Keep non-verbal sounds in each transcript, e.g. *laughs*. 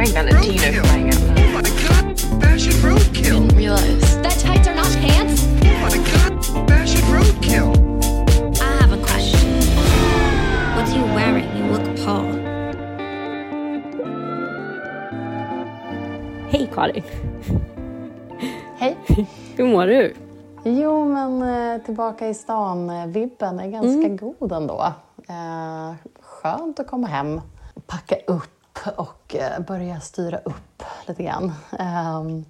Greg Valentino flying out. Oh my god, fashion roadkill. realize. That tights are not pants? Oh my god, fashion roadkill. I have a question. What are you wearing? You look Paul. Hej Karin! Hej! *laughs* Hur mår du? Jo, men eh, tillbaka i stan. eh, Vibben är ganska god ändå. Eh, skönt att komma hem, packa upp och eh, börja styra upp lite grann. Ehm,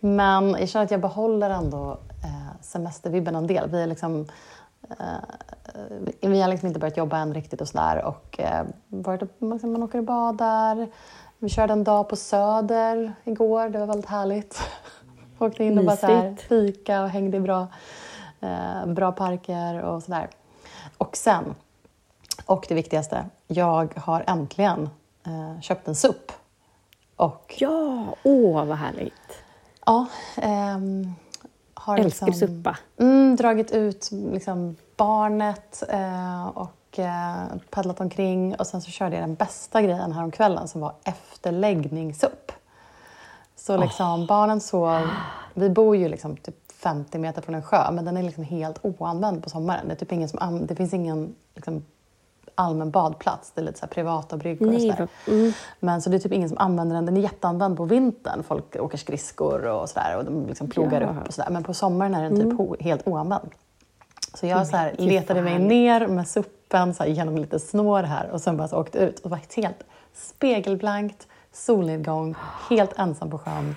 Men jag känner att jag behåller ändå eh, semestervibben en del. Vi, är liksom, eh, vi har liksom inte börjat jobba än riktigt och sådär. Och, varit, liksom, man åker och badar. Vi körde en dag på Söder igår. Det var väldigt härligt. *laughs* Åkte in och bara här, Mysigt. fika och hängde i bra, bra parker och sådär. Och sen, och det viktigaste, jag har äntligen eh, köpt en SUP. Och Ja, åh vad härligt! ja, ehm, har Älskar liksom, suppa. Mm, dragit ut liksom barnet eh, och eh, paddlat omkring och sen så körde jag den bästa grejen häromkvällen som var efterläggningsupp. Så liksom barnen sov, vi bor ju liksom typ 50 meter från en sjö men den är liksom helt oanvänd på sommaren. Det, är typ ingen som, det finns ingen liksom, allmän badplats, det är lite så privata bryggor och Nej, sådär. vad- mm. Men så det är typ ingen som använder den. Den är jätteanvänd på vintern. Folk åker skridskor och sådär och de liksom plogar Ja. Mm. upp och sådär. Men på sommaren är den typ ho- helt oanvänd. Så jag så här, letade mig ner med suppen så här, genom lite snår här och sen bara så åkte ut och var helt spegelblankt, solnedgång, helt ensam på sjön.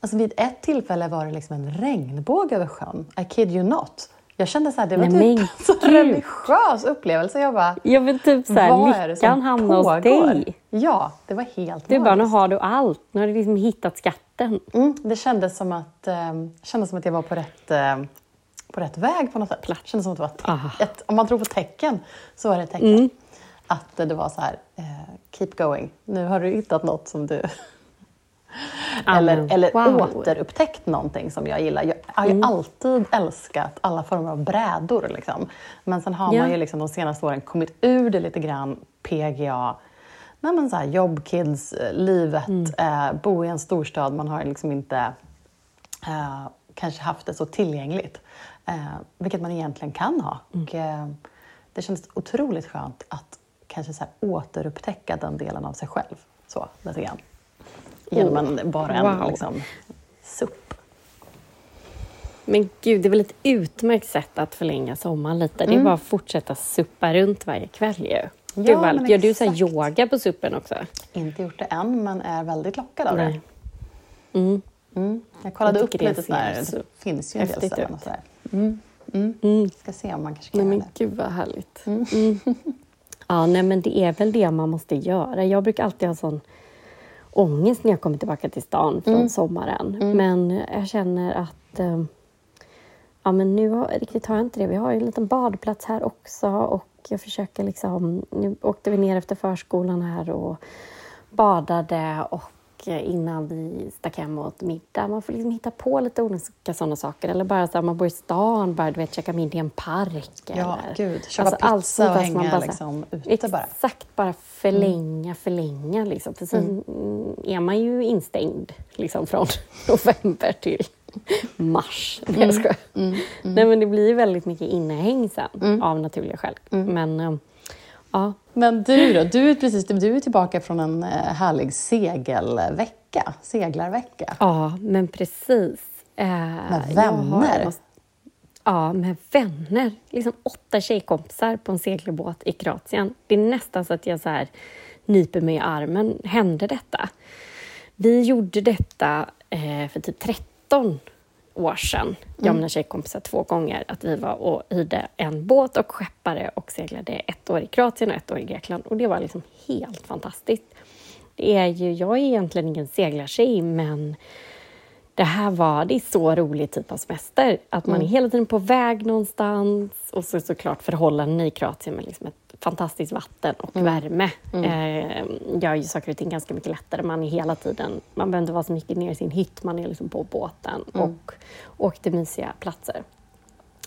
Alltså vid ett tillfälle var det liksom en regnbåge över sjön. I kid you not. Jag kände så här, det var Nej, typ men en *laughs* så religiös upplevelse. Jag bara, Jag vill typ såhär, vad är det som lyckan hamnar hos pågår? dig. Ja, det var helt Du bara, nu har du allt. Nu har du liksom hittat skatten. Mm, det kändes som att, eh, kändes som att jag var på rätt, eh, på rätt väg på något sätt. Det kändes som att det var ett, om man tror på tecken så var det ett tecken. Mm. Att det var så här, eh, keep going. Nu har du hittat något som du... eller eller Wow. återupptäckt någonting som jag gillar. Jag har Mm. ju alltid älskat alla former av brädor. Liksom. Men sen har Ja. man ju liksom de senaste åren kommit ur det lite grann. PGA, Nej, men så här, jobb, kids, eh, livet, Mm. eh, bo i en storstad. Man har liksom inte eh, kanske haft det så tillgängligt. Eh, vilket man egentligen kan ha. Mm. Och, eh, det känns otroligt skönt att kanske så här, återupptäcka den delen av sig själv. Så, lite grann. Genom en, bara en wow. liksom, supp. Men gud, det är väl ett utmärkt sätt att förlänga sommaren lite. Det är bara att fortsätta suppa runt varje kväll ju. Mm. Ja, Gör du så exakt. yoga på suppen också? Inte gjort det än, men är väldigt lockad av Nej. det. Mm. Mm. Jag kollade Jag upp lite sådär. så Det finns ju en del ställen och sådär. Mm. Mm. Mm. Ska se om man kanske kan Nej, men det. gud vad härligt. Mm. *laughs* Ja, nej, men det är väl det man måste göra. Jag brukar alltid ha sån ångest när jag kommer tillbaka till stan från Mm. sommaren. Men jag känner att eh, ja, men nu har, riktigt har jag inte det. Vi har ju en liten badplats här också och jag försöker liksom... Nu åkte vi ner efter förskolan här och badade och eh, innan vi stack hem och åt middag. Man får liksom hitta på lite olika sådana saker. Eller bara så här, man bor i stan, bara du vet, käka middag i en park. Ja, eller, gud. Köpa Alltså, allt pizza och man hänga bara liksom, ute bara. Exakt, bara förlänga, förlänga. Liksom. För sen mm. är man ju instängd liksom, från *laughs* november till mars. Nej, jag skojar. Nej, men det blir väldigt mycket innehäng sen, av naturliga skäl. Men eh, ja, Men du då? Du är, precis, du är tillbaka från en eh, härlig segelvecka. Seglarvecka. ja, men precis. Eh, Med har- vänner? Ja, med vänner. Liksom åtta tjejkompisar på en segelbåt i Kroatien. Det är nästan så att jag så här nyper mig i armen. Hände detta? Vi gjorde detta eh, för typ 13 år sedan, jag och mina tjejkompisar, två gånger. Att vi var och hyrde en båt och skeppare och seglade ett år i Kroatien och ett år i Grekland. Och det var liksom helt fantastiskt. Det är ju, jag är egentligen ingen seglartjej, men det här var, det är så rolig typ av semester. Att man är hela tiden på väg någonstans och så såklart förhållanden i Kroatien med liksom ett fantastiskt vatten och värme. Eh, gör ju saker och ting ganska mycket lättare. Man är hela tiden, man behöver inte vara så mycket nere i sin hytt, man är liksom på båten och åkte mysiga platser.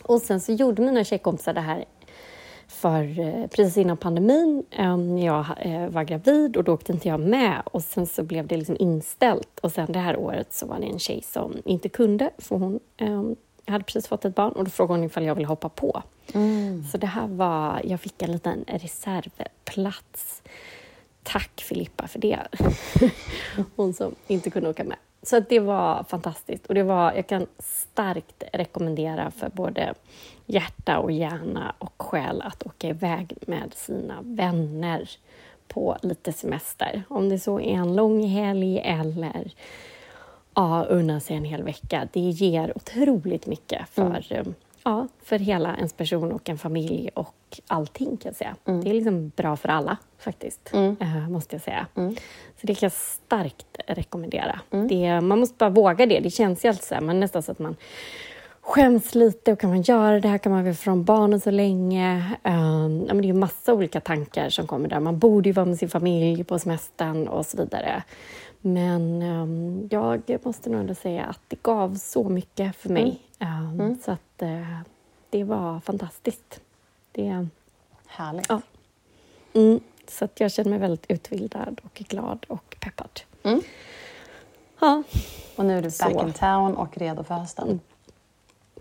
Och sen så gjorde mina tjejkompisar det här för eh, precis innan pandemin när jag eh, var gravid och då åkte inte jag med och sen så blev det liksom inställt och sen det här året så var det en tjej som inte kunde för hon eh, hade precis fått ett barn och då frågade hon ifall jag ville hoppa på. Så det här var, jag fick en liten reservplats. Tack Filippa för det. *laughs* hon som inte kunde åka med. Så det var fantastiskt och det var, jag kan starkt rekommendera för både hjärta och hjärna och själ att åka iväg med sina vänner på lite semester. Om det så är en lång helg eller ja, unna sig en hel vecka. Det ger otroligt mycket för, eh, ja, för hela ens person och en familj och allting kan jag säga. Det är liksom bra för alla faktiskt, eh, måste jag säga. Så det kan jag starkt rekommendera. Det, man måste bara våga det. Det känns ju alltid så här, man nästan så att man skäms lite och kan man göra det här? Kan man vara från barnen så länge? Um, ja, men det är massa olika tankar som kommer där. Man borde ju vara med sin familj på semestern och så vidare. Men um, jag måste nog ändå säga att det gav så mycket för mig. Um, Så att uh, det var fantastiskt. Det, Härligt. Ja. mm, så att jag känner mig väldigt utvilad och glad och peppad. Mm. Ja, Och nu är du back Så. in town och redo för hösten.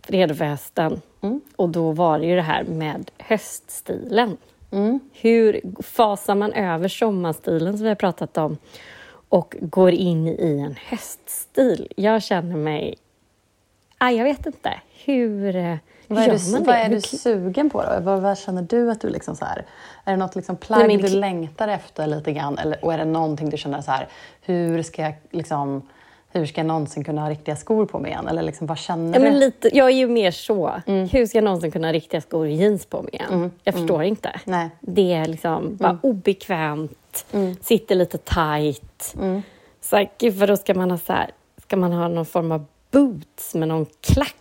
redo för hösten. Mm. Och då var det ju det här med höststilen. Mm. Hur fasar man över sommarstilen som vi har pratat om och går in i en höststil? Jag känner mig... Ah, jag vet inte. Hur Vad är, gör du, man vad det? är Hur du sugen på då? Vad, vad känner du att du liksom så här, Är det något liksom plagg Nej, men du längtar efter lite grann? Eller, och är det någonting du känner så här, hur ska jag liksom, hur ska jag någonsin kunna ha riktiga skor på mig igen? Eller liksom, vad känner Ja, men du? lite, jag är ju mer så. Mm. Hur ska jag någonsin kunna ha riktiga skor och jeans på mig igen? Jag förstår inte. Nej. Mm. Det är liksom bara obekvämt, sitter lite Mm. Så här, gud, vadå ska man ha så här, ska man ha någon form av boots med någon klack?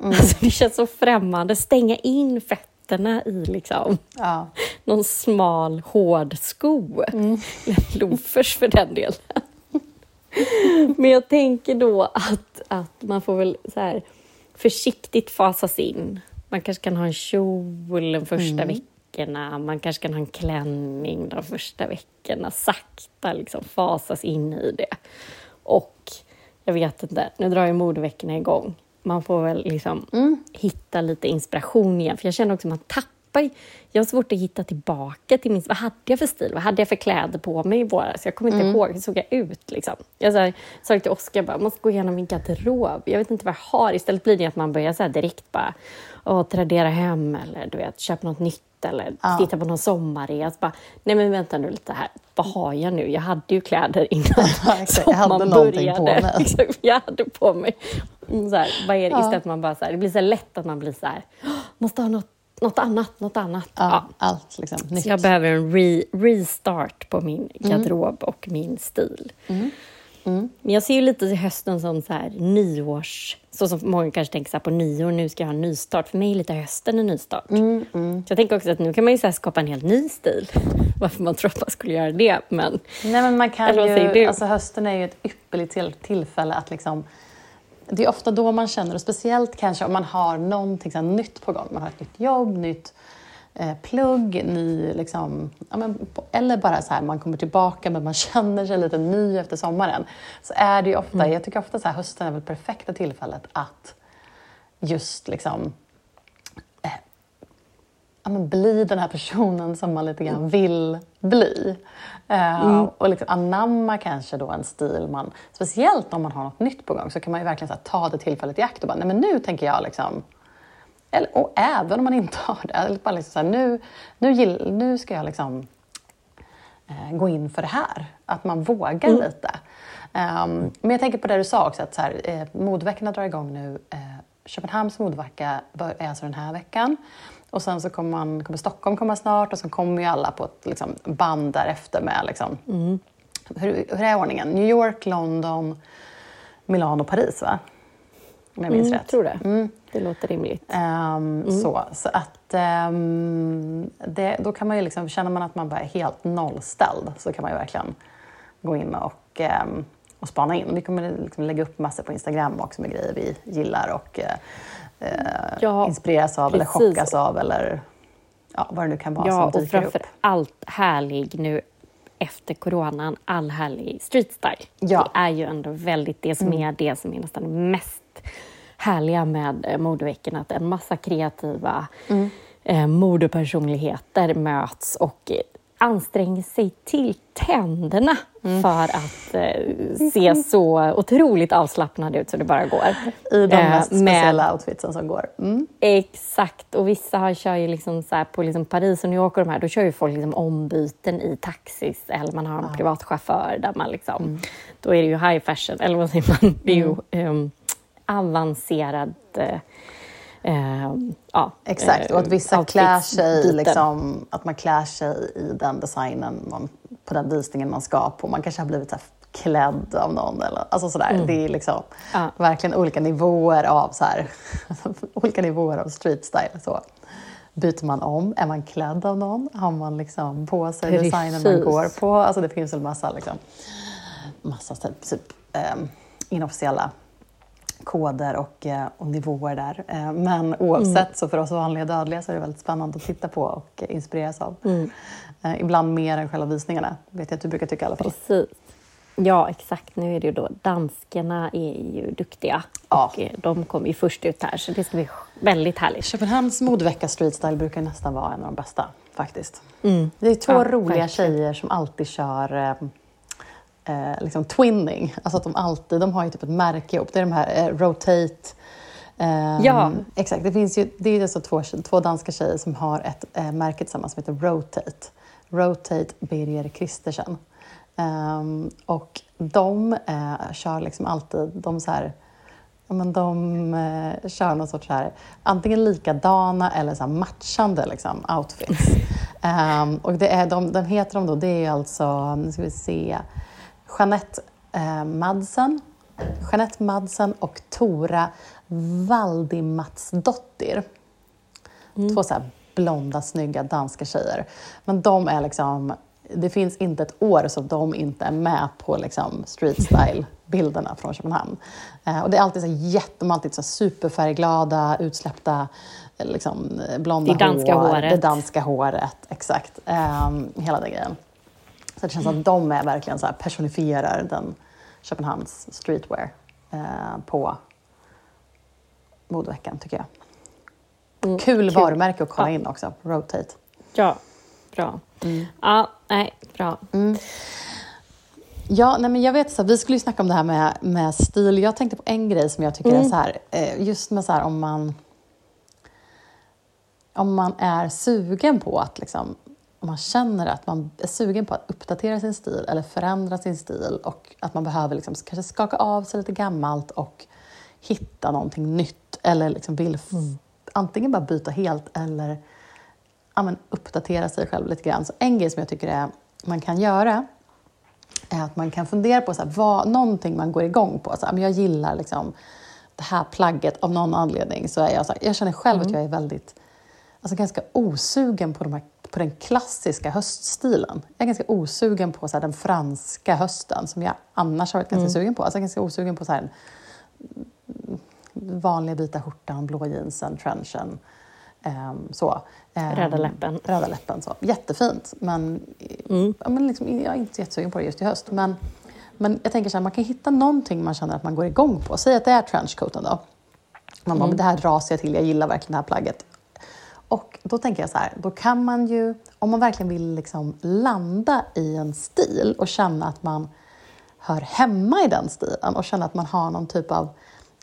Mm. Alltså, det känns så främmande. Stänga in fötterna i liksom Ja. någon smal hård sko. Mm. Eller loafers för den delen. Men jag tänker då att, att man får väl så här försiktigt fasas in. Man kanske kan ha en kjol de första Mm. Veckorna. Man kanske kan ha en klänning de första veckorna. Sakta liksom fasas in i det. Och jag vet inte, nu drar ju modeveckorna igång. Man får väl liksom Mm. hitta lite inspiration igen. För jag känner också att man tappar... Jag har svårt att hitta tillbaka till min... Vad hade jag för stil? Vad hade jag för kläder på mig i våras? Jag kommer inte Mm. ihåg. Hur såg jag ut? Liksom. Jag så här, sa till Oskar, jag bara, måste gå igenom min garderob. Jag vet inte vad jag har. Istället blir det att man börjar så direkt bara åh, tradera hem eller du vet, köpa något nytt eller Ja. titta på någon sommarres. Bara, nej men vänta nu lite här. Vad har jag nu? Jag hade ju kläder innan *laughs* exakt. Jag hade sommaren någonting på började. mig. *laughs* Exakt, jag hade på mig. Mm, Så här, vad är det? Ja. Istället man bara så här, det blir så lätt att man blir så här, "Åh, måste ha något, något annat, något annat. Ja, Ja. Allt liksom. Nytt. Så jag behöver en re, restart på min garderob och min stil. Men jag ser ju lite till hösten som så här nyårs... Så som många kanske tänker så på nyår, nu ska jag ha en nystart. För mig är lite hösten en nystart. Så jag tänker också att nu kan man ju så skapa en helt ny stil. *laughs* Varför man tror att man skulle göra det, men... Nej, men man kan Eller ju, alltså hösten är ju ett ypperligt till, tillfälle att liksom det är ofta då man känner, och speciellt kanske om man har någonting så nytt på gång. Man har ett nytt jobb, nytt eh, plugg, ny, liksom, ja, men, eller bara så här, man kommer tillbaka men man *laughs* känner sig lite ny efter sommaren. Så är det ju ofta, jag tycker ofta så här, hösten är väl perfekta tillfället att just liksom ja, men bli den här personen som man lite grann vill bli. Eh, Och liksom anamma kanske då en stil man, speciellt om man har något nytt på gång, så kan man ju verkligen här, ta det tillfället i akt och bara, nej men nu tänker jag liksom eller, och även om man inte har det, eller bara liksom så här, nu, nu, gill, nu ska jag liksom eh, gå in för det här. Att man vågar lite. Ehm, men jag tänker på det du sa också, att så här, eh, modeveckorna drar igång nu. Eh, Köpenhamns modevecka bör- är alltså den här veckan. Och sen så kommer, man, kommer Stockholm komma snart och sen kommer ju alla på ett liksom, band därefter med liksom, hur, hur är ordningen? New York, London, Milano, Paris va? Om jag minns Mm, rätt. jag tror det. Det låter rimligt. Ehm, så, så att ehm, det, då kan man ju liksom, känner man att man bara är helt nollställd så kan man ju verkligen gå in och, um, och spana in. Vi kommer liksom lägga upp massor på Instagram också med grejer vi gillar och eh, eh, Ja, inspireras av eller precis. chockas av eller ja, vad det nu kan vara Ja, som och dyker framför upp. allt härlig nu efter coronan, all härlig street style. Ja. Mm. Det är ju ändå väldigt det som är det som är nästan mest härliga med eh, modeveckan, att en massa kreativa Mm. eh, modepersonligheter möts och eh, anstränger sig till tänderna Mm. för att eh, se så otroligt avslappnade ut så det bara går. I de Eh, mest med- speciella outfitsen som går. Mm. Exakt, och vissa har, kör ju liksom så på liksom Paris och New York och de här, då kör ju folk liksom ombyten i taxis eller man har en privat chaufför där man liksom, Mm. då är det ju high fashion, eller vad säger man, det är ju um, avancerad eh, ehm, ja, Exakt, och att eh, vissa klär sig, liksom, att man klär sig i den designen man, på den visningen man ska på. Man kanske har blivit så här klädd av någon. Eller, alltså sådär. Det är liksom Ja. verkligen olika nivåer av så här, *laughs* olika nivåer av street style. Så. Byter man om? Är man klädd av någon? Har man liksom på sig designen man Precis. går på? Alltså det finns en massa, liksom, massa typ, typ, ehm, inofficiella koder och, eh, och nivåer där. Eh, Men oavsett, Mm. så för oss vanliga dödliga så är det väldigt spännande att titta på och eh, inspireras av. Mm. Ibland mer än själva visningarna, vet jag att du brukar tycka i alla fall. Precis. Ja, exakt. Nu är det ju då, danskarna är ju duktiga Ja. och de kommer ju först ut här så det ska bli väldigt härligt. Köpenhamns modevecka Street Style brukar nästan vara en av de bästa faktiskt. Mm. Det är två Ja, roliga verkligen. tjejer som alltid kör eh, liksom twinning. Alltså att de alltid, de har ju typ ett märke ihop. Det är de här eh, Rotate. ehm, Ja. Exakt, det finns ju, det är alltså två, två danska tjejer som har ett eh, märke tillsammans som heter Rotate. Rotate Birger Kristersen. Ehm, och de eh, kör liksom alltid, de så här, men de eh, kör någon sorts här, antingen likadana eller så matchande liksom, outfits. *laughs* Ehm, och det är, de, de heter de då, det är alltså, nu ska vi se, Jeanette eh, Madsen, Jeanette Madsen och Tora Valdimatsdottir. Två så här blonda, snygga danska tjejer. Men de är liksom, det finns inte ett år som de inte är med på liksom street style-bilderna från Köpenhamn. Eh, och det är alltid så jätte, alltid så superfärgglada, utsläppta, eh, liksom, eh, blonda Det danska hår. håret. Det danska håret, exakt. Ehm, hela den grejen. Så det känns som att de är verkligen så här personifierar den Köpenhamns streetwear eh, på modeveckan, tycker jag. Mm, Kul, kul. varumärke att kolla Ja. in också, Rotate. Ja, bra. Ja, nej, bra. Ja, nej men jag vet, så vi skulle ju snacka om det här med, med stil. Jag tänkte på en grej som jag tycker är så här, eh, just med så här om man om man är sugen på att liksom, om man känner att man är sugen på att uppdatera sin stil eller förändra sin stil och att man behöver liksom kanske skaka av sig lite gammalt och hitta någonting nytt eller liksom vill f- antingen bara byta helt eller ja, men uppdatera sig själv lite grann. Så en grej som jag tycker är, man kan göra är att man kan fundera på så här, vad, någonting man går igång på. Så här, men jag gillar liksom det här plagget av någon anledning. Så är jag, så här, jag känner själv att jag är väldigt, alltså ganska osugen på, de här, på den klassiska höststilen. Jag är ganska osugen på så här, den franska hösten som jag annars har varit ganska sugen på. Alltså, jag är ganska osugen på så här, vanliga vita skjortan, blå jeansen, trenchen. ehm, så. Ehm, Röda läppen. Röda läppen. Så. Jättefint, men, ja, men liksom, jag är inte jättesugen på det just i höst. Men, men jag tänker så här, man kan hitta någonting man känner att man går igång på. Säg att det är trenchcoaten då. Man bara, men det här rasar jag till, jag gillar verkligen det här plagget. Och då tänker jag så här, då kan man ju, om man verkligen vill liksom landa i en stil och känna att man hör hemma i den stilen och känna att man har någon typ av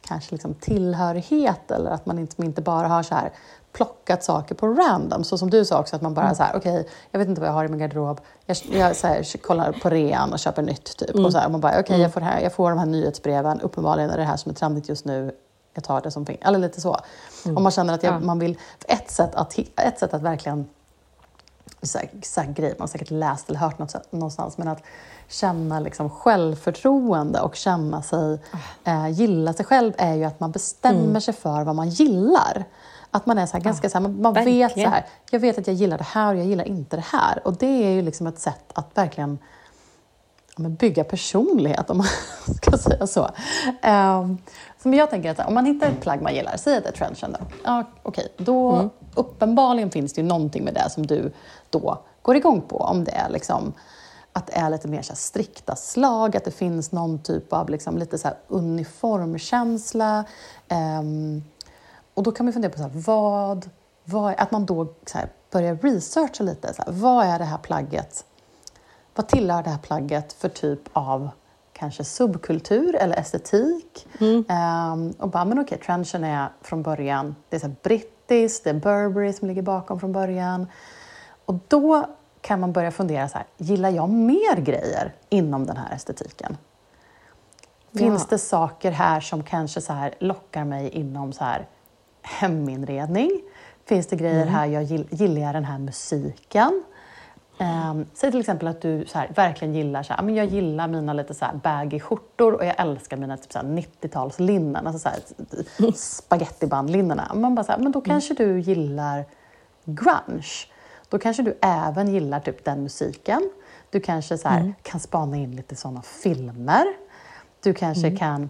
kanske liksom tillhörighet eller att man inte, inte bara har så här plockat saker på random. Så som du sa också, att man bara så här, okej, jag vet inte vad jag har i min garderob. Jag, jag så här, kollar på rean och köper nytt typ. Och så här, man bara, okej, jag, får det här, jag får de här nyhetsbreven. Uppenbarligen är det här som är trendigt just nu. Jag tar det som finns. Eller lite så. Om man känner att jag, Ja. man vill... Ett sätt att, ett sätt att verkligen så här, så här grej man har säkert läst eller hört något, någonstans, men att känna liksom självförtroende och känna sig, eh, gilla sig själv är ju att man bestämmer sig för vad man gillar. Att man är så här, ganska så här, man, man vet så här, jag vet att jag gillar det här och jag gillar inte det här. Och det är ju liksom ett sätt att verkligen ja, men bygga personlighet, om man *laughs* ska säga så. Um, så men jag tänker att om man hittar ett plagg man gillar, säg att det är trenchen då. Ja, okej, då uppenbarligen finns det ju någonting med det som du då går igång på. Om det är liksom att det är lite mer så här strikta slag, att det finns någon typ av liksom lite så uniformkänsla. Ehm, och då kan man fundera på så här, vad, vad, att man då så här börjar researcha lite. Så här, vad är det här plagget? Vad tillhör det här plagget för typ av kanske subkultur eller estetik? Ehm, och bara, men okej, trenchen är från början, det är så brittiskt, det är Burberry som ligger bakom från början. Och då kan man börja fundera så här, gillar jag mer grejer inom den här estetiken? Finns Ja. det saker här som kanske så här lockar mig inom så här heminredning? Finns det grejer här jag gill, gillar jag den här musiken? Um, säg till exempel att du så här, verkligen gillar så här, "Ja, men jag gillar mina lite så här baggy skjortor och jag älskar mina typ så här 90-talslinnen, alltså så här, spagettibandlinnena. Man bara så här, men då kanske du gillar grunge. Då kanske du även gillar typ den musiken. Du kanske så här, kan spana in lite sådana filmer. Du kanske kan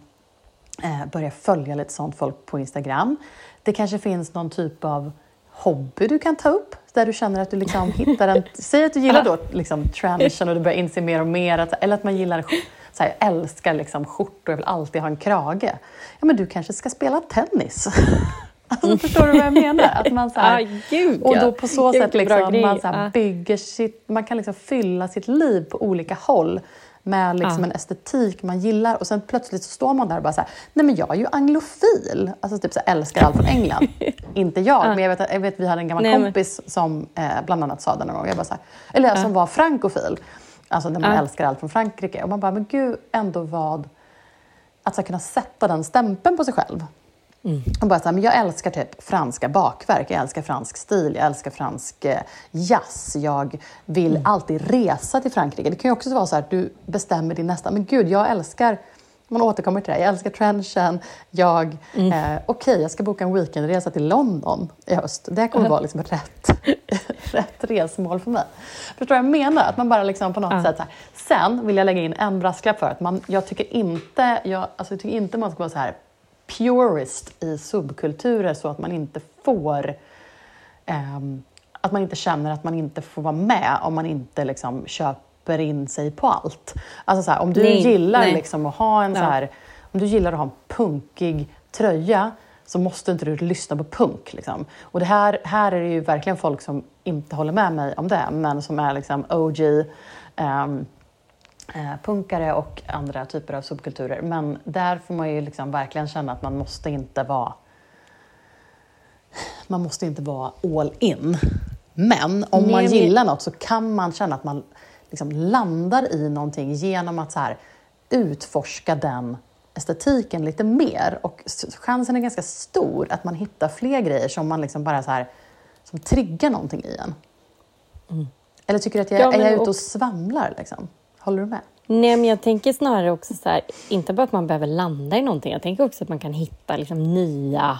eh, börja följa lite sånt folk på Instagram. Det kanske finns någon typ av hobby du kan ta upp där du känner att du liksom hittar en... *laughs* Säg att du gillar då liksom trenchen och du börjar inse mer och mer, att, eller att man gillar så här, jag älskar liksom skjortor, jag vill alltid ha en krage. Ja, men du kanske ska spela tennis. *laughs* Alltså, förstår du vad jag menar? Att man så här, Ah, och då på så sätt liksom, man så här Ja. bygger sitt, man kan liksom fylla sitt liv på olika håll med liksom Ja. en estetik man gillar och sen plötsligt så står man där och bara så här, nej men jag är ju anglofil, alltså typ så här, älskar allt från England. *laughs* Inte jag, men jag vet, att- jag vet vi hade en gammal Nej, men- kompis som eh, bland annat sa det någon gång, jag bara så här, eller som var frankofil, alltså när man Ja. älskar allt från Frankrike och man bara, men gud ändå vad, att så här, kunna sätta den stämpeln på sig själv. Och bara så här, men jag älskar typ franska bakverk, jag älskar fransk stil, jag älskar fransk eh, jazz. Jag vill alltid resa till Frankrike. Det kan ju också vara så att du bestämmer din nästa, men gud, jag älskar man återkommer till det. Jag älskar trenchen. Jag, eh, Okej, jag ska boka en weekendresa till London i höst. Det kommer vara liksom rätt, *laughs* rätt resmål för mig. Förstår du vad jag menar? Att man bara liksom på något sätt... Så här. Sen vill jag lägga in en brasklapp för att man, jag tycker inte jag, alltså jag tycker inte man ska vara så här purist i subkulturer så att man inte får ehm, att man inte känner att man inte får vara med om man inte liksom köper in sig på allt. Alltså så här, om du Nej, gillar nej. liksom att ha en så här, om du gillar att ha en punkig tröja så måste inte du lyssna på punk. Liksom. Och det här, här är det ju verkligen folk som inte håller med mig om det, men som är liksom OG ehm, eh, punkare och andra typer av subkulturer. Men där får man ju liksom verkligen känna att man måste inte vara man måste inte vara all in. Men om Nej, man men- gillar något så kan man känna att man liksom landar i någonting genom att så här, utforska den estetiken lite mer. Och chansen är ganska stor att man hittar fler grejer som man liksom bara så här, som triggar någonting i en. Eller tycker du att jag, Ja, är men jag ute och och- svamlar? Liksom? Håller du med? Nej, men jag tänker snarare också så här, inte bara att man behöver landa i någonting. Jag tänker också att man kan hitta liksom nya,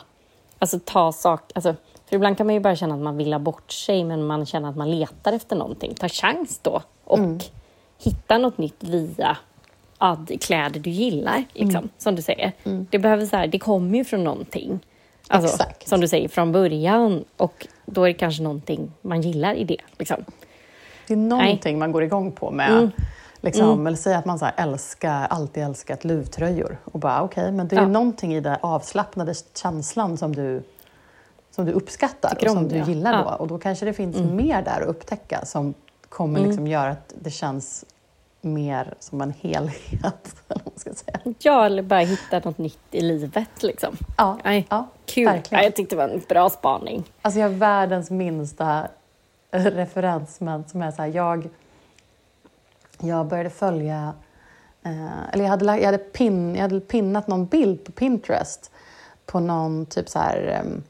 alltså ta saker, alltså, för ibland kan man ju bara känna att man vill ha bort sig, men man känner att man letar efter någonting. Ta chans då och hitta något nytt via ja, kläder du gillar, liksom, som du säger. Det, behöver så här, det kommer ju från någonting. Alltså, Exakt. Som du säger, från början. Och då är det kanske någonting man gillar i det. Liksom. Det är någonting man går igång på med. Liksom, Mm. Eller säg att man så älskar, alltid älskat luvtröjor. Och bara okej, men det är Ja. någonting i den avslappnade känslan som du, som du uppskattar och som om, du gillar Ja. Mm. då. Och då kanske det finns mer där att upptäcka som kommer liksom göra att det känns mer som en helhet. *laughs* Ska säga. Ja, eller bara hitta något nytt i livet. Liksom. Ja, Nej, ja, Kul. verkligen. Ja, jag tyckte det var en bra spaning. Alltså jag har världens minsta referens, men som är så här, jag, jag började följa, eh, eller jag hade, jag, hade pin, jag hade pinnat någon bild på Pinterest på någon typ så här em,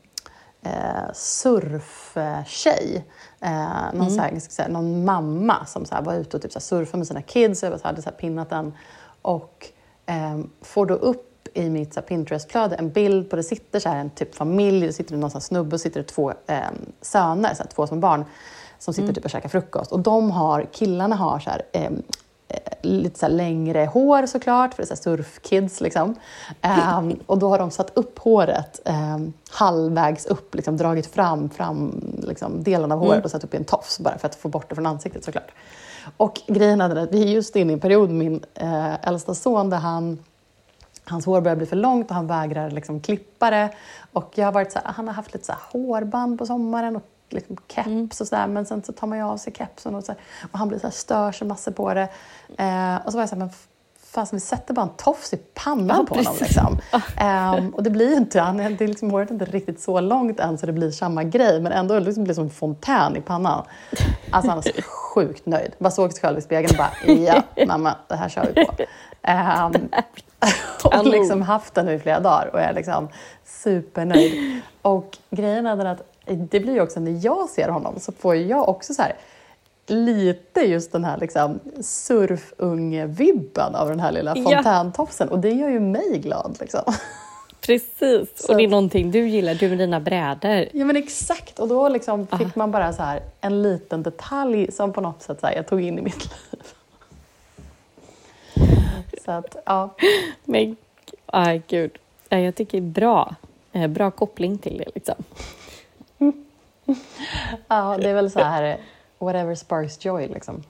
eh, surftjej. Eh, någon, så här, säga, någon mamma som så här, var ute och typ så här, surfade med sina kids. Jag hade så här, pinnat den och ehm, får då upp i mitt Pinterest-flöde en bild på det sitter så här, en typ familj, det sitter någon så här, snubbe och sitter två ehm, söner, så här, två små barn som sitter typ och käkar frukost. Och de har, killarna har så här, ehm, eh, lite så längre hår såklart, för det är så surfkids. Liksom. Ehm, *laughs* och då har de satt upp håret ehm, halvvägs upp, liksom, dragit fram, fram liksom, delen av håret och satt upp i en tofs bara för att få bort det från ansiktet såklart. Och grejen är att vi är just inne i en period min eh, äldsta son där han Hans hår börjar bli för långt och han vägrar liksom klippa det. Och jag har varit så här, han har haft lite så hårband på sommaren och liksom keps och sådär. Men sen så tar man ju av sig kepsen och, så här, och han blir så här, stör sig massor på det. Eh, och så var jag så här, men fasen vi sätter bara en tofs i pannan Ja, på honom. Liksom. Ehm, och det blir inte, han, det är liksom, håret är inte riktigt så långt än så det blir samma grej. Men ändå liksom blir det som en fontän i pannan. Alltså han är så sjukt nöjd. Bara såg sig själv i spegeln och bara, ja mamma, det här kör vi på. Ehm, *laughs* och liksom haft den nu i flera dagar och är liksom supernöjd. Och grejen är den att det blir ju också när jag ser honom så får jag också så här lite just den här liksom surfunge-vibben av den här lilla Ja. fontäntofsen och det gör ju mig glad. Liksom. Precis, *laughs* Så och det är någonting du gillar, du med dina brädor. Ja men exakt, och då liksom fick man bara så här en liten detalj som på något sätt så här, jag tog in i mitt liv. Så att, ja. Men, aj gud. Ja, Jag tycker det är bra. Eh, Bra koppling till det liksom. Ja, det är väl så här, whatever sparks joy liksom.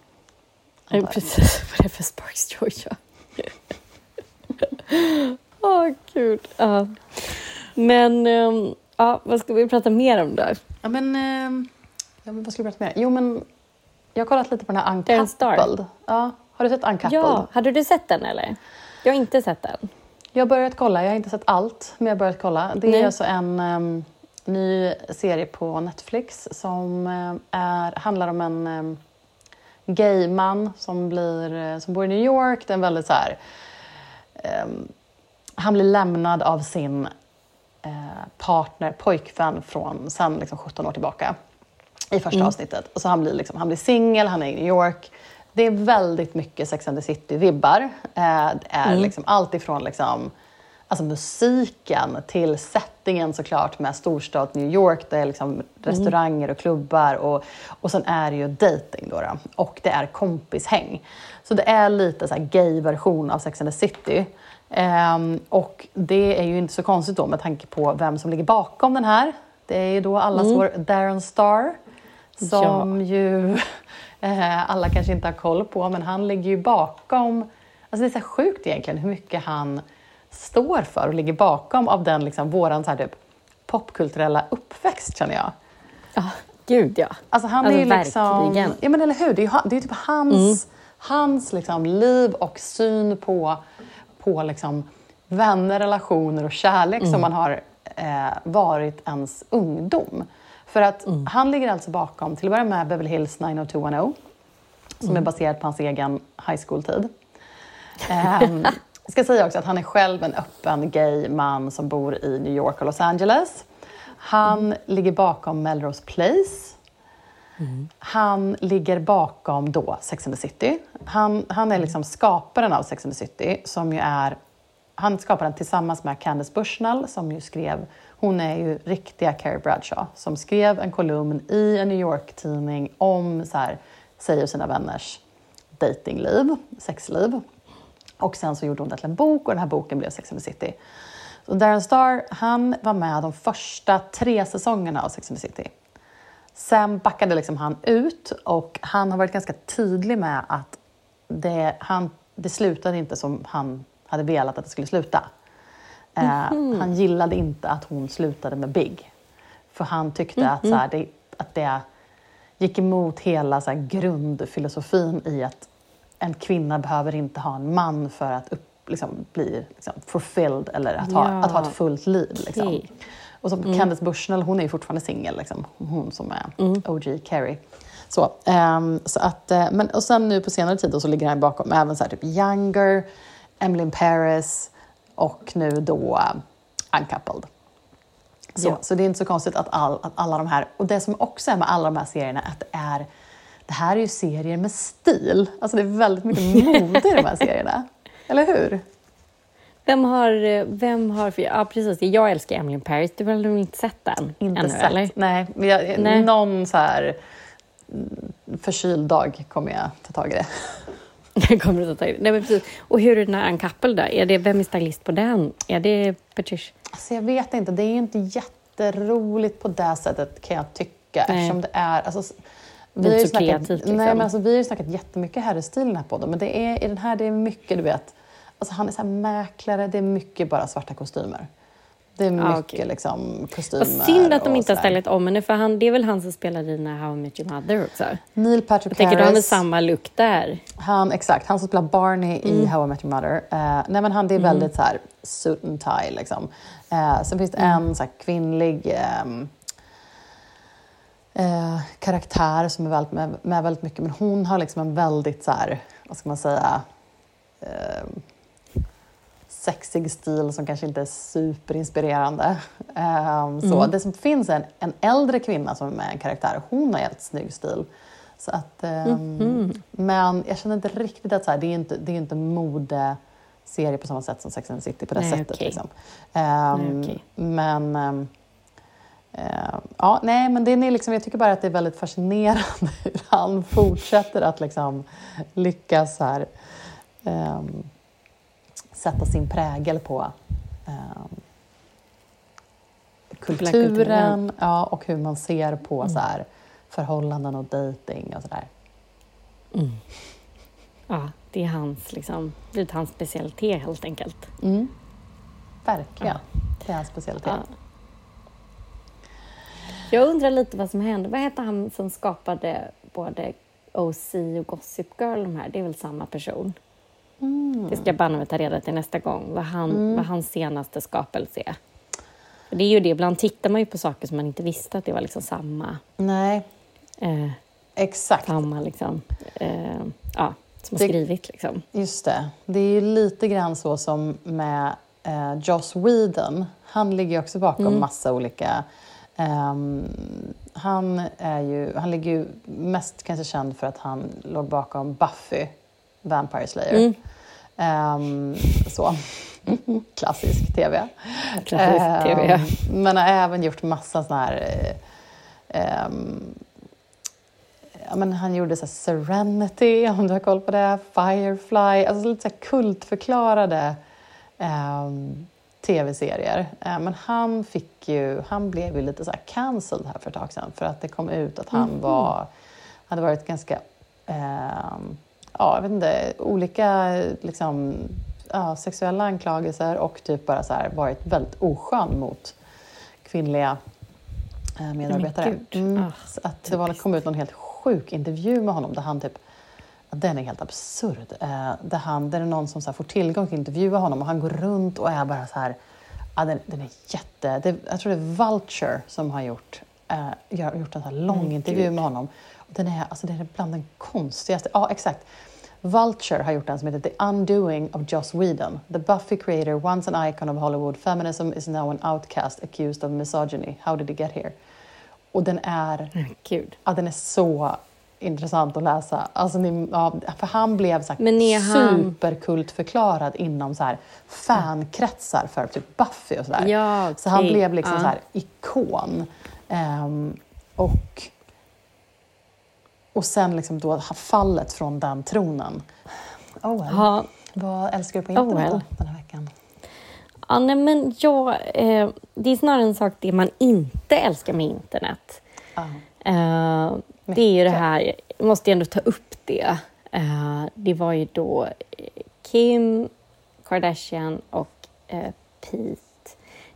Ja, Precis, vad det är för Sparks Joy. Ja. *laughs* Åh, gud. Ja. Men, ehm, ja, vad ska vi prata mer om då? Ja men, eh, ja, men vad skulle jag prata mer? Jo men, jag har kollat lite på den här. Uncoupled. Ja, har du sett Uncoupled? Ja, hade du sett den eller? Jag har inte sett den. Jag har börjat kolla, jag har inte sett allt, men jag har börjat kolla. Det är Nej. alltså en em, ny serie på Netflix som em, är, handlar om en um, gayman som, blir, eh, som bor i New York. Det är en väldigt så här... em, han blir lämnad av sin eh, partner, pojkvän från sen liksom 17 år tillbaka i första avsnittet. Och så han blir, liksom, han blir singel, han är i New York. Det är väldigt mycket Sex and the City-vibbar. Eh, det är liksom allt ifrån liksom, alltså musiken till settingen såklart med storstad New York. Det är liksom restauranger och klubbar och, och sen är det ju dating då, då. Och det är kompishäng. Så det är lite så här gay-version av Sex and the City. Ehm, och det är ju inte så konstigt då med tanke på vem som ligger bakom den här. Det är ju då allas vår Darren Star som ju *laughs* eh, alla kanske inte har koll på, men han ligger ju bakom... Alltså det är så sjukt egentligen hur mycket han står för och ligger bakom av den liksom, våran så här, typ, popkulturella uppväxt känner jag. Ja, gud ja. Alltså han Alltså, är ju liksom... verkligen. Ja men eller hur, det är ju, det är typ hans, hans liksom liv och syn på, på liksom vänner, relationer och kärlek som man har eh, varit ens ungdom. För att han ligger alltså bakom, till att börja med Beverly Hills 90210 som är baserad på hans egen high school-tid. *laughs* Ehm, jag ska säga också att han är själv en öppen gay man som bor i New York och Los Angeles. Han ligger bakom Melrose Place. Han ligger bakom då Sex and the City. Han, han är liksom skaparen av Sex and the City som ju är han skapade den tillsammans med Candice Bushnell som ju skrev, hon är ju riktiga Carrie Bradshaw, som skrev en kolumn i en New York-tidning om så här, sig och sina vänners datingliv, sexliv. Och sen så gjorde hon det till en bok och den här boken blev Sex and the City. Så Darren Star, han var med de första tre säsongerna av Sex and the City. Sen backade liksom han ut och han har varit ganska tydlig med att det, han, det slutade inte som han hade velat att det skulle sluta. Eh, Han gillade inte att hon slutade med Big. För han tyckte att, så här, det, att det gick emot hela så här, grundfilosofin i att en kvinna behöver inte ha en man för att upp, liksom, bli liksom, fulfilled eller att ha, Ja. att ha ett fullt liv. Liksom. Och som Candice Bushnell, hon är ju fortfarande singel, liksom. hon som är OG Carrie. Så, ehm, så att, eh, men, och sen nu på senare tid då, så ligger han bakom även så här, typ Younger, Emily in Paris och nu då uh, Uncoupled. Så, Ja. så det är inte så konstigt att, all, att alla de här, och det som också är med alla de här serierna, att det är det här är ju serier med stil. Alltså det är väldigt mycket mode i de här *laughs* serierna. Eller hur? Vem har, vem har, för, ja precis, jag älskar Emily in Paris, du har väl inte sett den Inte ännu sett. eller? Nej, jag, Nej. någon så här mm, förkyld dag kommer jag ta tag i det. *laughs* Jag kommer att ta in. Nej, men precis. Och hur är den här Uncoupled då? Är det, vem är stylist på den? Är det Patricia? Alltså jag vet inte, det är inte jätteroligt på det sättet kan jag tycka. Nej. Eftersom det är... Alltså, Är har ju så kreativt, liksom. Nej, men alltså, vi har ju snackat jättemycket herrstil i den här podden, men det är, i den här det är mycket, du vet, alltså, han är så här mäklare, det är mycket bara svarta kostymer. Det är mycket Ah, okej. liksom, kostymer. Vad synd att de inte har stylat om henne, för han, det är väl han som spelar i How I Met Your Mother också? Neil Patrick Jag tänker, väl Harris. samma look där? Han, exakt, han som spelar Barney i Mm. How I Met Your Mother. Eh, nej, men han, det är väldigt så här, suit and tie. Liksom. Eh, sen finns det Mm. en så här, kvinnlig ehm, eh, karaktär som är väldigt, med, med väldigt mycket, men hon har liksom en väldigt så här, vad ska man säga, ehm, sexig stil som kanske inte är superinspirerande. Ehm, så. Mm. Det som finns är en, en äldre kvinna som är med en karaktär, hon har jävligt snygg stil. Så att, ehm, Mhm. Men jag känner inte riktigt att så här, det är inte, det är inte modeserie på samma sätt som Sex and the City på det Nej, sättet. okej. Liksom. Ehm, Nej, okej. Men ja, nej, men det är liksom, jag tycker bara att det är väldigt fascinerande *laughs* hur han fortsätter att liksom lyckas så här, ehm, sätta sin prägel på ehm, kulturen ja, och hur man ser på Mm. så här, förhållanden och dejting och sådär. Ja, det är hans, liksom, det är hans specialitet helt enkelt. Mm. Verkligen. Det är hans specialitet. Ja. Jag undrar lite vad som hände. Vad heter han som skapade både OC och Gossip Girl? De här? Det är väl samma person? Mm. Det ska jag banne mig ta reda till nästa gång, vad, han, vad hans senaste skapelse är. För det är ju det, ibland tittar man ju på saker som man inte visste att det var liksom samma, Nej, eh, exakt. samma liksom, eh, ja, som har skrivit. Liksom. Just det. Det är ju lite grann så som med eh, Joss Whedon. Han ligger ju också bakom Mm. massa olika... ehm, han, är ju, han ligger ju mest kanske känd för att han låg bakom Buffy, Vampire Slayer. Mm. Ehm, så. *laughs* Klassisk TV. Klassisk Ehm, TV, ja. Men har även gjort massa såna här... ehm, ja, men han gjorde så Serenity, om du har koll på det, Firefly, alltså lite så kultförklarade ehm, tv-serier. Eh, men han fick ju, han blev ju lite så här cancelled här för ett tag sedan för att det kom ut att han var, hade varit ganska, ehm, ja jag vet inte, olika liksom, ja, sexuella anklagelser och typ bara så här varit väldigt oskön mot kvinnliga eh, medarbetare. Mm, Ah, så att det var, kom ut någon helt sjuk intervju med honom där han typ den är helt absurd. Eh, där, han, där det är någon som så får tillgång till att intervjua honom och han går runt och är bara så här... Ja, den, den är jätte... Det, jag tror det är Vulture som har gjort, eh, gör- gjort en så här lång intervju med honom. Och den, är, alltså, den är bland den konstigaste... Ja, exakt. Vulture har gjort en som heter The Undoing of Joss Whedon. The Buffy creator, once an icon of Hollywood, feminism is now an outcast accused of misogyny. How did he get here? Och den är... Gud. Ja, den är så intressant att läsa. Alltså, ni, ja, för han blev så här han- superkultförklarad inom så här fankretsar för typ Buffy och sådär. Ja, Så han blev liksom Ja. så här ikon. Ehm, och, och sen liksom då fallet från den tronen. Oh well. Ja, Vad älskar du på internet well. den här veckan? Ja, nej, men jag, eh, det är snarare en sak det man inte älskar med internet. Ja. Eh, det är ju det här, jag måste ändå ta upp det. Eh, det var ju då Kim Kardashian och eh, Pete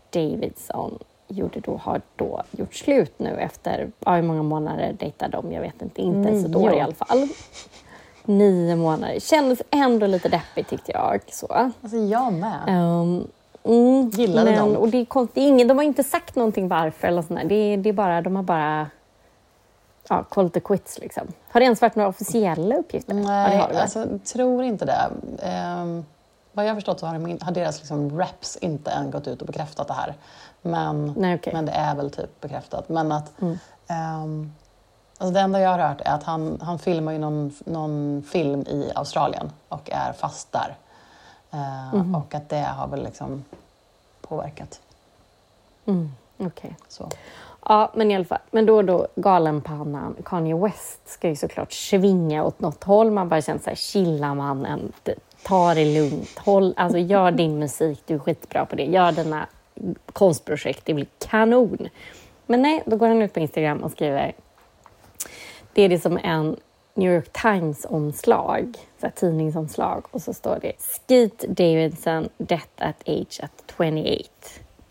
Davidson gjorde då, har då gjort slut nu efter, ja, hur många månader dejtade de? Jag vet inte, inte ens ett år i alla fall. Nio månader. Kändes ändå lite deppigt tyckte jag. Så. Alltså jag med. Um, mm, Gillade men, dem? Och det är konstigt, ingen, de har inte sagt någonting varför eller sånt där. Det, det är bara, de har bara ja, call a quits liksom. Har det ens varit några officiella uppgifter? Nej, det. alltså, jag tror inte det. Ehm, vad jag har förstått så har, min, har deras liksom reps inte än gått ut och bekräftat det här. Men, Nej, okej. men det är väl typ bekräftat. Men att, ehm, alltså det enda jag har hört är att han, han filmar ju någon, någon film i Australien och är fast där. Ehm, Och att det har väl liksom påverkat. Okej. Så. Ja, men i alla fall. Men då och då, galenpannan Kanye West ska ju såklart svinga åt något håll. Man bara känner så här, chilla mannen, ta det lugnt, håll, alltså gör din musik, du är skitbra på det. Gör dina konstprojekt, det blir kanon. Men nej, då går han ut på Instagram och skriver det är det som en New York Times-omslag, tidningsomslag. Och så står det Skeet Davidson, death at age at 28.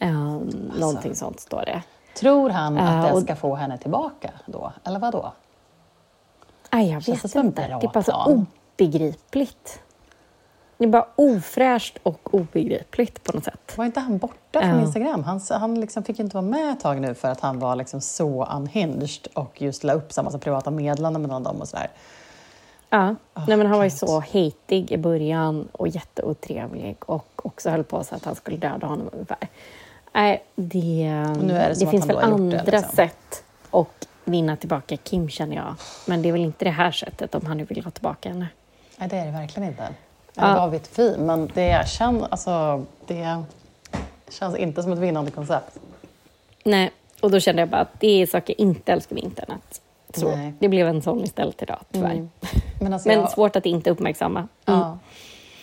Um, Någonting sånt står det. Tror han att det ska få henne tillbaka då? Eller vad då? Aj, jag Känns vet inte. Det är bara så obegripligt. Det är bara ofräscht och obegripligt på något sätt. Var inte han borta från. Instagram? Han, han liksom fick inte vara med ett tag nu för att han var liksom så unhinged och just la upp så massa privata meddelanden mellan dem och sådär. Ja. Nej, men han var ju så hatig i början och jätteotrevlig och också höll på så att han skulle döda honom ungefär. Nej, det, det att finns väl gjort det, andra liksom. sätt att vinna tillbaka Kim känner jag. Men det är väl inte det här sättet om han nu vill ha tillbaka henne. Nej, det är det verkligen inte. Ja. Ja. Vad vet vi? Men det, känns, alltså, det känns inte som ett vinnande koncept. Nej, och då kände jag bara att det är saker jag inte älskar med internet. Så Nej. det blev en sån istället idag, tyvärr. Mm. Men, alltså, *laughs* Men jag, svårt att inte uppmärksamma. Mm. ja.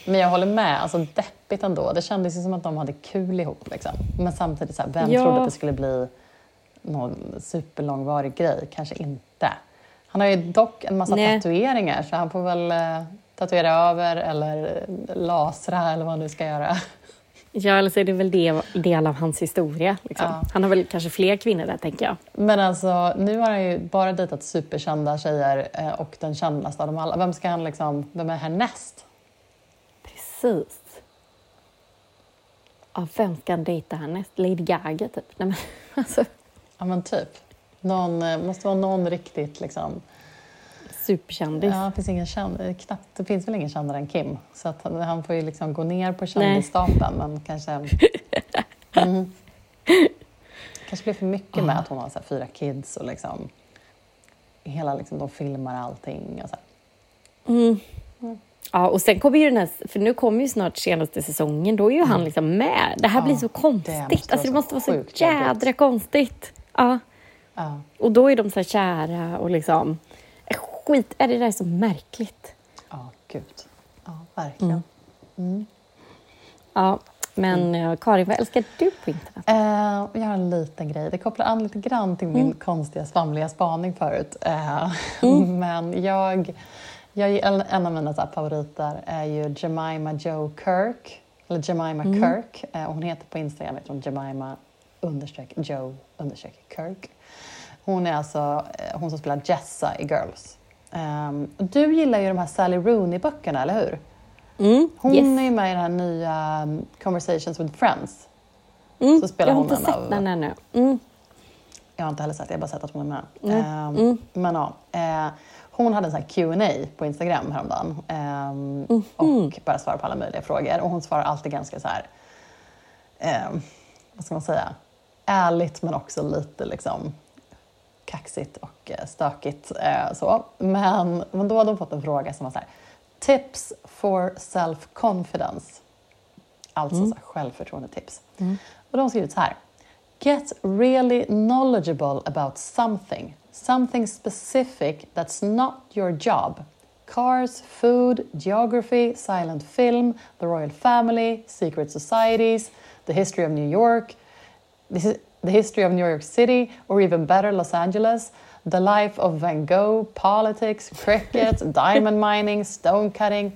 Men jag håller med. Alltså, deppigt ändå. Det kändes ju som att de hade kul ihop. Liksom. Men samtidigt, så här, vem Ja. trodde att det skulle bli någon superlångvarig grej? Kanske inte. Han har ju dock en massa Nej. tatueringar så han får väl eh, tatuera över eller eh, lasra eller vad han nu ska göra. Ja, eller så är det väl det, del av hans historia. Liksom. Ja. Han har väl kanske fler kvinnor där, tänker jag. Men alltså, nu har han ju bara dejtat superkända tjejer eh, och den kändaste av dem alla. Vem ska han liksom, vem är härnäst? Precis. Ja, vem ska han dejta härnäst? Lady Gaga, typ? Nej, men, *laughs* alltså, Ja men typ. Någon, eh, måste vara någon riktigt liksom. superkändis. Ja, det, finns ingen känd, eh, knappt, det finns väl ingen kändare än Kim. Så att han, får ju liksom gå ner på kändisstapeln men kanske... *laughs* Mm. kanske blir för mycket med att hon har så här, fyra kids och liksom... Hela liksom, de filmar allting och så här. Ja, och sen kommer ju den här, för nu kommer ju snart senaste säsongen, då är ju han liksom med. Det här Ja, blir så det konstigt. måste alltså, det måste vara så jädra jobbigt. konstigt. Ja. Ja. Och då är de så här kära och liksom... eh, Skit, är det där så märkligt? Ja, gud. Ja, verkligen. Ja, men eh, Karin, vad älskar du på internet? Eh, jag har en liten grej. Det kopplar an lite grann till min konstiga svamliga spaning förut. Eh, *laughs* Men jag, jag, en, av mina favoriter är ju Jemima Joe Kirk. Eller Jemima Kirk. Eh, hon heter på Instagram heter hon Jemima understreck Joe understreck Kirk. Hon är alltså eh, hon som spelar Jessa i Girls. Och du gillar ju de här Sally Rooney-böckerna, eller hur? Mm, Hon yes. är ju med i den här nya um, Conversations with Friends. Mm, så spelar jag har hon inte sett av- den ännu. Mm. Jag har inte heller sett det, jag har bara sett att hon är med. Mm. Ehm, Men ja, eh, hon hade en sån Q&A på Instagram häromdagen. ehm, Mhm. Och bara svarade på alla möjliga frågor. Och hon svarar alltid ganska så här, ehm, vad ska man säga, ärligt men också lite liksom kaxigt och eh, stökigt. Eh, så. Men, men då hade hon fått en fråga som var så här, tips for self-confidence. Alltså så här, självförtroende-tips. Och de har skrivit så här. Get really knowledgeable about something. Something specific that's not your job. Cars, food, geography, silent film, the royal family, secret societies, the history of New York, the history of New York City, or even better, Los Angeles, the life of Van Gogh, politics, cricket, *laughs* diamond mining, stone cutting.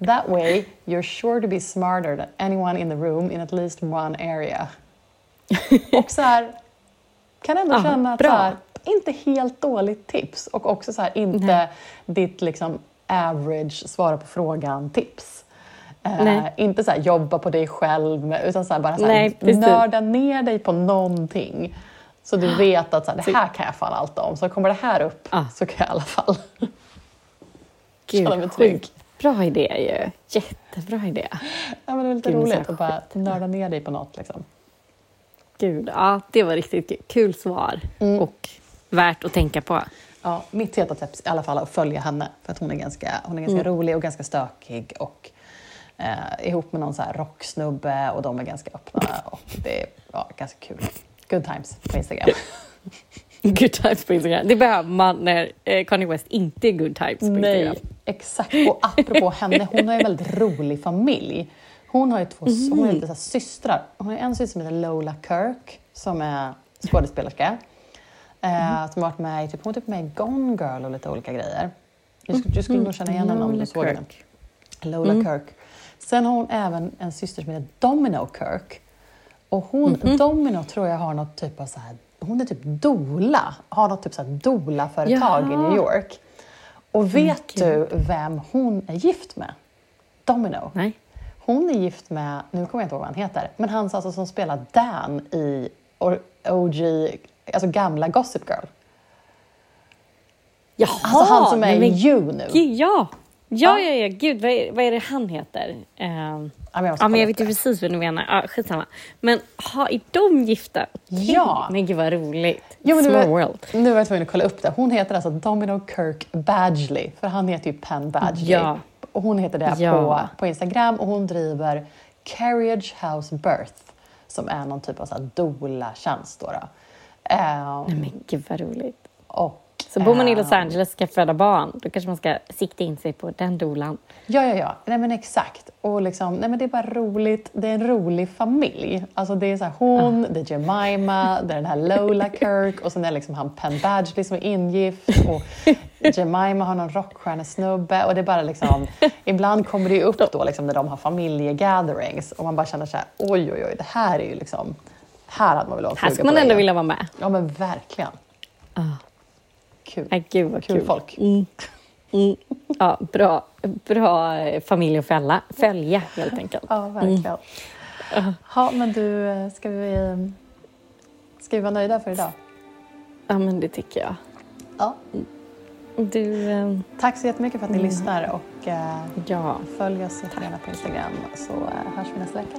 That way, you're sure to be smarter than anyone in the room in at least one area. *laughs* Och så här, kan ändå känna att bra. så här, inte helt dåligt tips och också så här, inte Nej. ditt liksom average svara på frågan-tips. Eh, inte så här, jobba på dig själv, utan så här, bara så här, Nej, nörda ner dig på någonting. Så du vet att så här, det här kan jag fan allt om. Så kommer det här upp Ah. så kan jag i alla fall *laughs* Gud, känna mig trygg. Bra idé ju. Jättebra idé. Ja, men det är lite Gud, roligt att bara nörda ner dig på något. Liksom. Gud, ja, det var riktigt kul. Kul svar Mm. och värt att tänka på. Ja, mitt heta tips i alla fall att följa henne. För att hon är ganska, hon är ganska Mm. rolig och ganska stökig. Och eh, ihop med någon så här rocksnubbe och de är ganska öppna. Och det är ja, ganska kul. Good times på Instagram. *laughs* Good times på Instagram. Det behöver man när eh, Kanye West inte är good times på Instagram. Nej, exakt. Och apropå henne, hon har ju en väldigt rolig familj. Hon har ju två hon har ju lite så systrar. Hon har en syster som heter Lola Kirk som är skådespelerska. Eh, som har varit med typ, hon är typ med i Gone Girl och lite olika grejer. Du, skulle- du skulle nog känna igen henne om du såg henne. Lola Kirk. Sen har hon även en syster som heter Domino Kirk. Och hon, Domino tror jag har något typ av så här, hon är typ dola, har något typ så här dola-företag i. New York. Och vet gud. du vem hon är gift med? Domino. Nej. Hon är gift med, nu kommer jag inte ihåg vad han heter, men han alltså som spelar Dan i OG, alltså gamla Gossip Girl. Jaha! Alltså han som är men You nu. Ja! Ja, Ja. ja, gud, vad är, vad är det han heter? Ehm, Ja, men jag ja, men jag vet ju precis vad du menar. Ja, skitsamma. Men ha, är de gifta? Okej. Ja. Men gud vad roligt. Jo, men nu, Small var, world. nu var jag tvungen att kolla upp det. Hon heter alltså Domino Kirk Badgley, för han heter ju Penn Badgley. Ja. Och hon heter det Ja. på, på Instagram och hon driver Carriage House Birth, som är någon typ av doula-tjänst. Då, då. Eh, Nej, men gud vad roligt. och, Så bor man i eh, Los Angeles och ska föda barn, då kanske man ska sikta in sig på den dolan. Ja, ja, ja. Nej, men exakt. Och liksom, nej, men det är bara roligt. Det är en rolig familj. Alltså, det är så här, hon, det är Jemima, det är den här Lola Kirk och sen är det liksom han Penn Badgley som är ingift. Och *laughs* Jemima har någon rockstjärnesnubbe. Och det är bara liksom, ibland kommer det upp då liksom, när de har familjegatherings och man bara känner så här, oj, oj, oj, det här är ju liksom, här hade man väl varit Här ska på man ändå vilja vara med. Ja, men verkligen. Ah. Kul. Nej, gud vad Kul kul. folk. Mm. Mm. Ja, bra, bra familj att fälla, följa helt enkelt. Ja, verkligen. Ja, men du, ska vi, ska vi vara nöjda för idag? Ja, men det tycker jag. Ja. Du, eh, Tack så jättemycket för att ni lyssnar och eh, ja. följ oss jättegärna på Instagram så eh, hörs vi nästa vecka.